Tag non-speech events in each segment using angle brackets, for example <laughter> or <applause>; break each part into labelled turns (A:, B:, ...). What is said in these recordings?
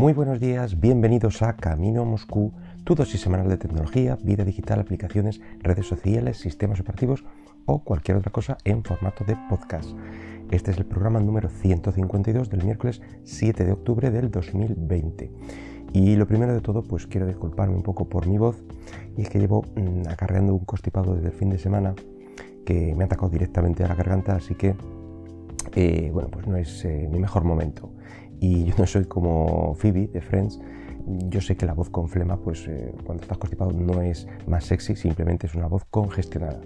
A: Muy buenos días, bienvenidos a Camino a Moscú, tu dosis semanal de tecnología, vida digital, aplicaciones, redes sociales, sistemas operativos o cualquier otra cosa en formato de podcast. Este es el programa número 152 del miércoles 7 de octubre del 2020. Y lo primero de todo, pues quiero disculparme un poco por mi voz, y es que llevo mm, acarreando un constipado desde el fin de semana que me ha atacado directamente a la garganta, así que, eh, bueno, pues no es eh, mi mejor momento. Y yo no soy como Phoebe de Friends, yo sé que la voz con flema, pues eh, cuando estás constipado no es más sexy, simplemente es una voz congestionada.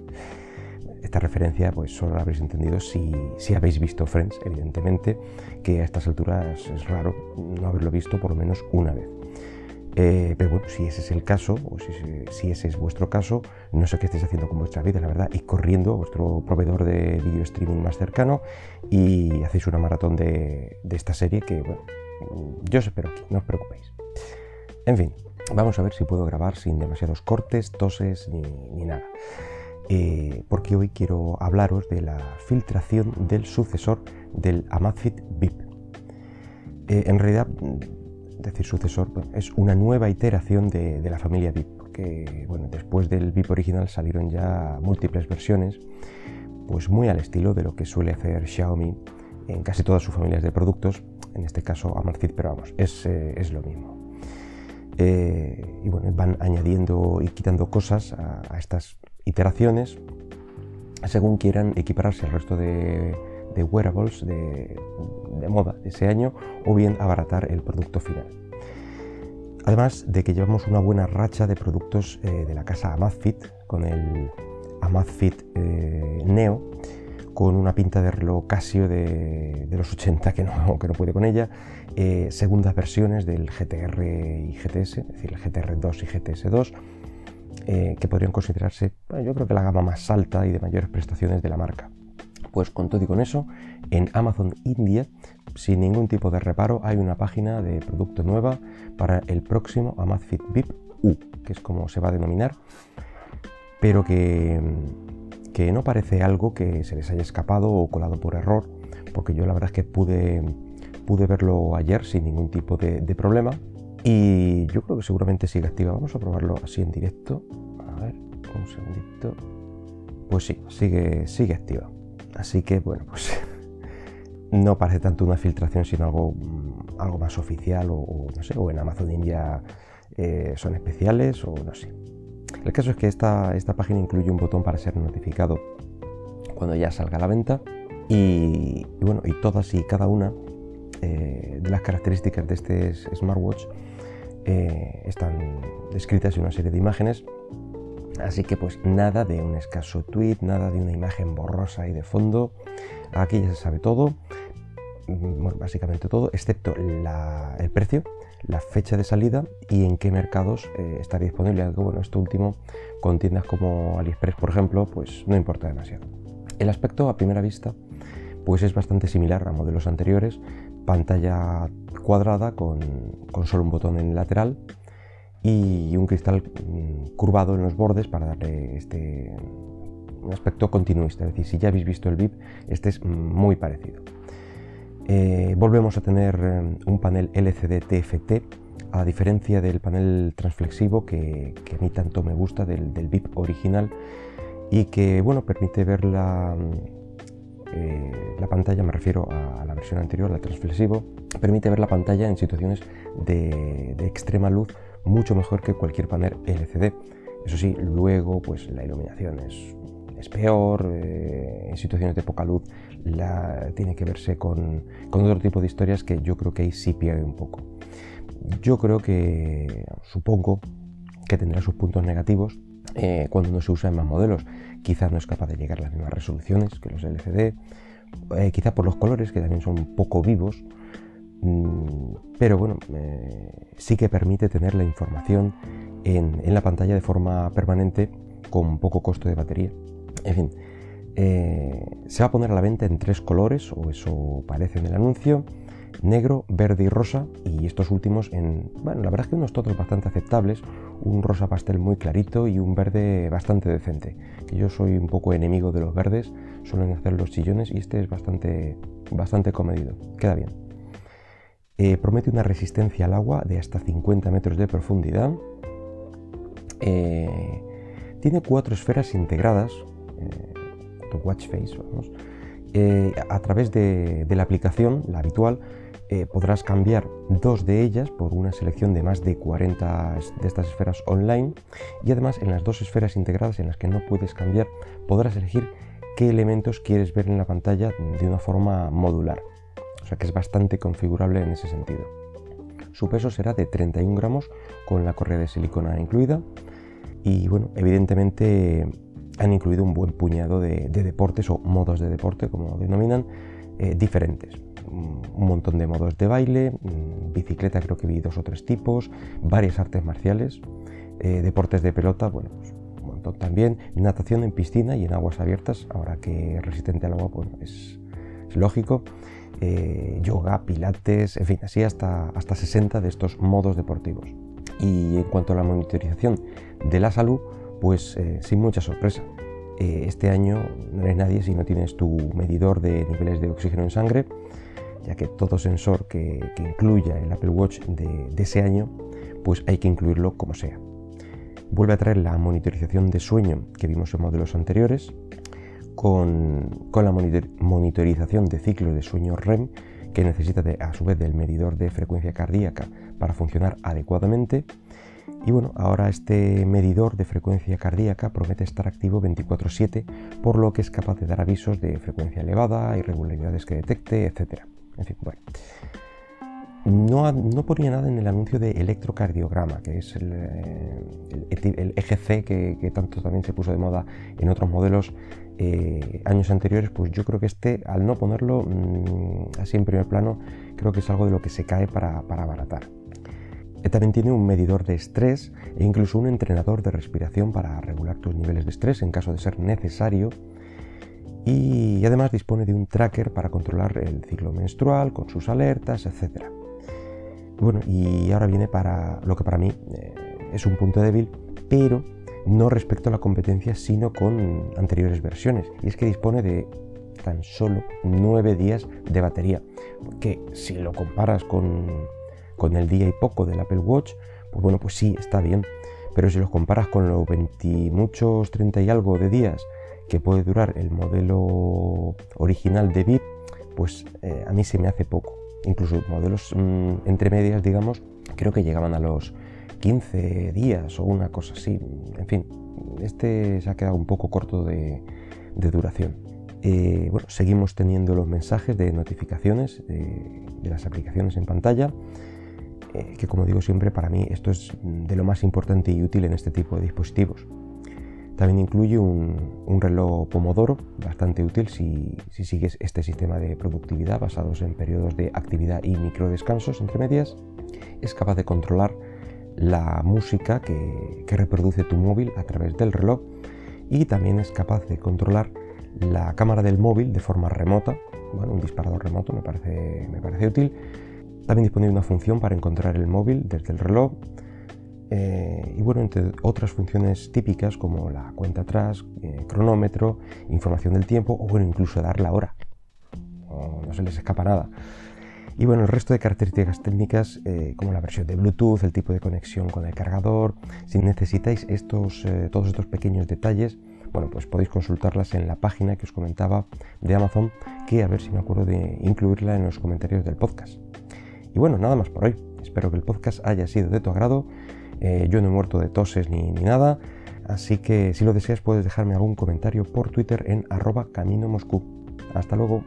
A: Esta referencia pues solo la habréis entendido si, si, habéis visto Friends, evidentemente, que a estas alturas es raro no haberlo visto por lo menos una vez. Eh, pero bueno, si ese es el caso, o si, ese es vuestro caso, no sé qué estáis haciendo con vuestra vida, la verdad, y corriendo a vuestro proveedor de video streaming más cercano y hacéis una maratón de, esta serie que, bueno, yo os espero aquí, no os preocupéis. En fin, vamos a ver si puedo grabar sin demasiados cortes, toses ni, nada. Eh, porque hoy quiero hablaros de la filtración del sucesor del Amazfit VIP. Eh, en realidad, decir sucesor, es una nueva iteración de, la familia VIP, porque bueno, después del VIP original salieron ya múltiples versiones, pues muy al estilo de lo que suele hacer Xiaomi en casi todas sus familias de productos, en este caso Amazfit, pero vamos, es, eh, lo mismo. Eh, y bueno, van añadiendo y quitando cosas a, estas iteraciones según quieran equipararse al resto de, de wearables de, moda de ese año o bien abaratar el producto final. Además de que llevamos una buena racha de productos eh, de la casa Amazfit con el Amazfit eh, Neo con una pinta de reloj Casio de, los 80 que no, <laughs> que no puede con ella, eh, segundas versiones del GTR y GTS, es decir, el GTR2 y GTS2, que podrían considerarse, yo creo que la gama más alta y de mayores prestaciones de la marca. Pues con todo y con eso, en Amazon India, sin ningún tipo de reparo, hay una página de producto nueva para el próximo Amazfit VIP U, que es como se va a denominar, pero que, que no parece algo que se les haya escapado o colado por error, porque yo la verdad es que pude, pude verlo ayer sin ningún tipo de, problema y yo creo que seguramente sigue activa. Vamos a probarlo así en directo. A ver, un segundito. Pues sí, sigue, sigue activa. Así que bueno, pues <laughs> no parece tanto una filtración, sino algo, mm, algo más oficial o, no sé, o en Amazon India eh, son especiales o no sé. El caso es que esta, esta página incluye un botón para ser notificado cuando ya salga a la venta y, bueno, y todas y cada una eh, de las características de este smartwatch eh, están descritas en una serie de imágenes Así que pues nada de un escaso tweet, nada de una imagen borrosa y de fondo. Aquí ya se sabe todo, mm, básicamente todo, excepto el precio, la fecha de salida y en qué mercados eh, estaría disponible. Algo bueno, esto último con tiendas como AliExpress, por ejemplo, pues no importa demasiado. El aspecto a primera vista pues es bastante similar a modelos anteriores, pantalla cuadrada con, con solo un botón en el lateral, y un cristal mm, curvado en los bordes para darle este un aspecto continuista. Es decir, si ya habéis visto el VIP, este es muy parecido. Eh, volvemos a tener eh, un panel LCD TFT, a diferencia del panel transflexivo que, a mí tanto me gusta del, del, VIP original y que bueno, permite ver la, eh, la pantalla, me refiero a, la versión anterior, la transflexivo, permite ver la pantalla en situaciones de extrema luz mucho mejor que cualquier panel LCD. Eso sí, luego pues la iluminación es, es peor, eh, en situaciones de poca luz la, tiene que verse con, con, otro tipo de historias que yo creo que ahí sí pierde un poco. Yo creo que, supongo que tendrá sus puntos negativos eh, cuando no se usa en más modelos. Quizás no es capaz de llegar a las mismas resoluciones que los LCD, eh, quizá por los colores que también son poco vivos, pero bueno, sí que permite tener la información en, la pantalla de forma permanente con poco costo de batería. En fin, eh, se va a poner a la venta en tres colores, o eso parece en el anuncio, negro, verde y rosa, y estos últimos en, bueno, la verdad es que unos todos bastante aceptables, un rosa pastel muy clarito y un verde bastante decente, yo soy un poco enemigo de los verdes, suelen hacer los chillones y este es bastante, bastante comedido, queda bien. Eh, promete una resistencia al agua de hasta 50 metros de profundidad. Eh, tiene cuatro esferas integradas, eh, watch face, vamos, a través de, la aplicación, la habitual, podrás cambiar dos de ellas por una selección de más de 40 de estas esferas online. Y además en las dos esferas integradas en las que no puedes cambiar podrás elegir qué elementos quieres ver en la pantalla de una forma modular o sea que es bastante configurable en ese sentido. Su peso será de 31 gramos con la correa de silicona incluida y bueno, evidentemente han incluido un buen puñado de, deportes o modos de deporte, como denominan, eh, diferentes. Un montón de modos de baile, mm, bicicleta creo que vi dos o tres tipos, varias artes marciales, eh, deportes de pelota, bueno, pues un montón también, natación en piscina y en aguas abiertas, ahora que resistente al agua, pues es lógico. Eh, yoga, pilates, en fin, así hasta, hasta 60 de estos modos deportivos. Y en cuanto a la monitorización de la salud, pues eh, sin mucha sorpresa. Eh, este año no eres nadie si no tienes tu medidor de niveles de oxígeno en sangre, ya que todo sensor que, incluya el Apple Watch de, de ese año, pues hay que incluirlo como sea. Vuelve a traer la monitorización de sueño que vimos en modelos anteriores, con, la monitorización de ciclos de sueño REM que necesita a su vez del medidor de frecuencia cardíaca para funcionar adecuadamente. Y bueno, ahora este medidor de frecuencia cardíaca promete estar activo 24/7, por lo que es capaz de dar avisos de frecuencia elevada, irregularidades que detecte, etc. En fin, bueno. No, ponía nada en el anuncio de electrocardiograma, que es el, eh, EGC que, tanto también se puso de moda en otros modelos eh, años anteriores, pues yo creo que este, al no ponerlo mm, así en primer plano, creo que es algo de lo que se cae para, abaratar. Eh, también tiene un medidor de estrés e incluso un entrenador de respiración para regular tus niveles de estrés en caso de ser necesario. Y además dispone de un tracker para controlar el ciclo menstrual con sus alertas, etc. Bueno, y ahora viene para lo que para mí eh, es un punto débil, pero no respecto a la competencia, sino con anteriores versiones. Y es que dispone de tan solo 9 días de batería, que si lo comparas con, con el día y poco del Apple Watch, pues bueno, pues sí, está bien. Pero si los comparas con los 20 muchos, 30 y algo de días que puede durar el modelo original de VIP, pues eh, a mí se me hace poco incluso modelos mm, entre medias, digamos, creo que llegaban a los 15 días o una cosa así. En fin, este se ha quedado un poco corto de, duración. Eh, bueno, seguimos teniendo los mensajes de notificaciones de, las aplicaciones en pantalla, eh, que como digo siempre, para mí esto es de lo más importante y útil en este tipo de dispositivos. También incluye un, reloj Pomodoro, bastante útil si, sigues este sistema de productividad basados en periodos de actividad y micro descansos entre medias. Es capaz de controlar la música que, reproduce tu móvil a través del reloj y también es capaz de controlar la cámara del móvil de forma remota. Bueno, un disparador remoto me parece, me parece útil. También dispone de una función para encontrar el móvil desde el reloj eh, y bueno, entre otras funciones típicas como la cuenta atrás, eh, cronómetro, información del tiempo o bueno, incluso dar la hora. No, se les escapa nada. Y bueno, el resto de características técnicas eh, como la versión de Bluetooth, el tipo de conexión con el cargador, si necesitáis estos, todos estos pequeños detalles, bueno, pues podéis consultarlas en la página que os comentaba de Amazon, que a ver si me acuerdo de incluirla en los comentarios del podcast. Y bueno, nada más por hoy. Espero que el podcast haya sido de tu agrado eh, yo no he muerto de toses ni, nada, así que si lo deseas puedes dejarme algún comentario por Twitter en arroba camino moscú. Hasta luego.